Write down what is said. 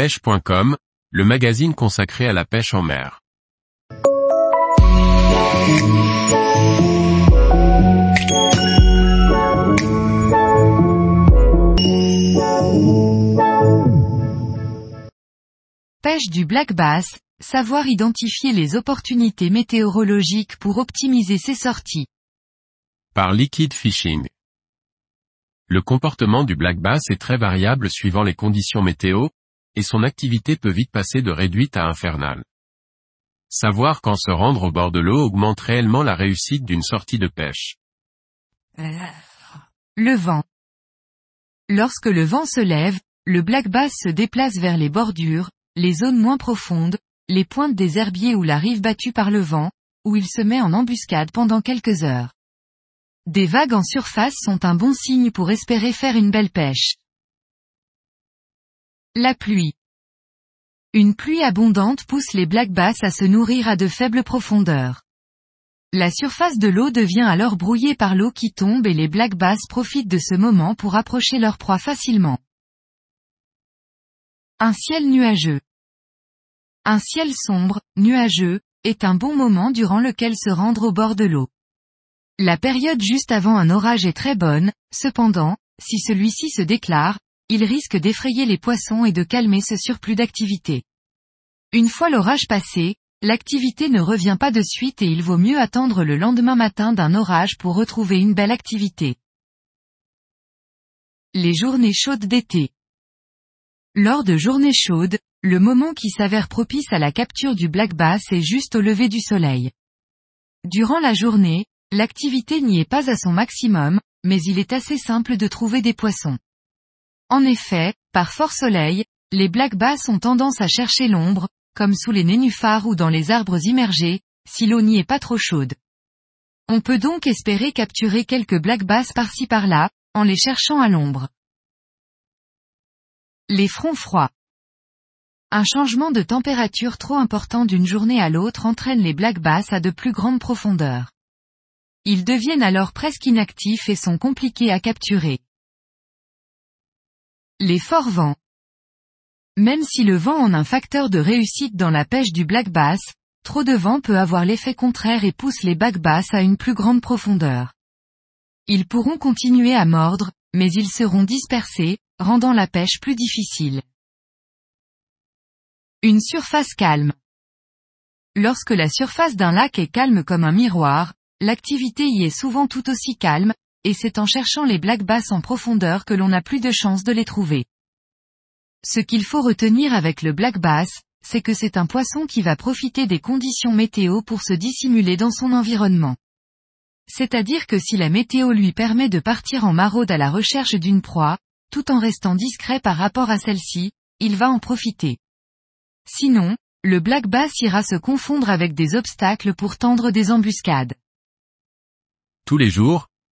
pêche.com, le magazine consacré à la pêche en mer. Pêche du black bass, savoir identifier les opportunités météorologiques pour optimiser ses sorties. Par Liquid Fishing. Le comportement du black bass est très variable suivant les conditions météo, et son activité peut vite passer de réduite à infernale. Savoir quand se rendre au bord de l'eau augmente réellement la réussite d'une sortie de pêche. Le vent. Lorsque le vent se lève, le black bass se déplace vers les bordures, les zones moins profondes, les pointes des herbiers ou la rive battue par le vent, où il se met en embuscade pendant quelques heures. Des vagues en surface sont un bon signe pour espérer faire une belle pêche. La pluie. Une pluie abondante pousse les black bass à se nourrir à de faibles profondeurs. La surface de l'eau devient alors brouillée par l'eau qui tombe et les black bass profitent de ce moment pour approcher leur proie facilement. Un ciel nuageux. Un ciel sombre, nuageux, est un bon moment durant lequel se rendre au bord de l'eau. La période juste avant un orage est très bonne, cependant, si celui-ci se déclare, il risque d'effrayer les poissons et de calmer ce surplus d'activité. Une fois l'orage passé, l'activité ne revient pas de suite et il vaut mieux attendre le lendemain matin d'un orage pour retrouver une belle activité. Les journées chaudes d'été. Lors de journées chaudes, le moment qui s'avère propice à la capture du black bass est juste au lever du soleil. Durant la journée, l'activité n'y est pas à son maximum, mais il est assez simple de trouver des poissons. En effet, par fort soleil, les black bass ont tendance à chercher l'ombre, comme sous les nénuphars ou dans les arbres immergés, si l'eau n'y est pas trop chaude. On peut donc espérer capturer quelques black bass par-ci par-là, en les cherchant à l'ombre. Les fronts froids. Un changement de température trop important d'une journée à l'autre entraîne les black bass à de plus grandes profondeurs. Ils deviennent alors presque inactifs et sont compliqués à capturer. Les forts vents. Même si le vent en un facteur de réussite dans la pêche du black bass, trop de vent peut avoir l'effet contraire et pousse les black bass à une plus grande profondeur. Ils pourront continuer à mordre, mais ils seront dispersés, rendant la pêche plus difficile. Une surface calme. Lorsque la surface d'un lac est calme comme un miroir, l'activité y est souvent tout aussi calme, et c'est en cherchant les black bass en profondeur que l'on n'a plus de chance de les trouver. Ce qu'il faut retenir avec le black bass, c'est que c'est un poisson qui va profiter des conditions météo pour se dissimuler dans son environnement. C'est-à-dire que si la météo lui permet de partir en maraude à la recherche d'une proie, tout en restant discret par rapport à celle-ci, il va en profiter. Sinon, le black bass ira se confondre avec des obstacles pour tendre des embuscades. Tous les jours,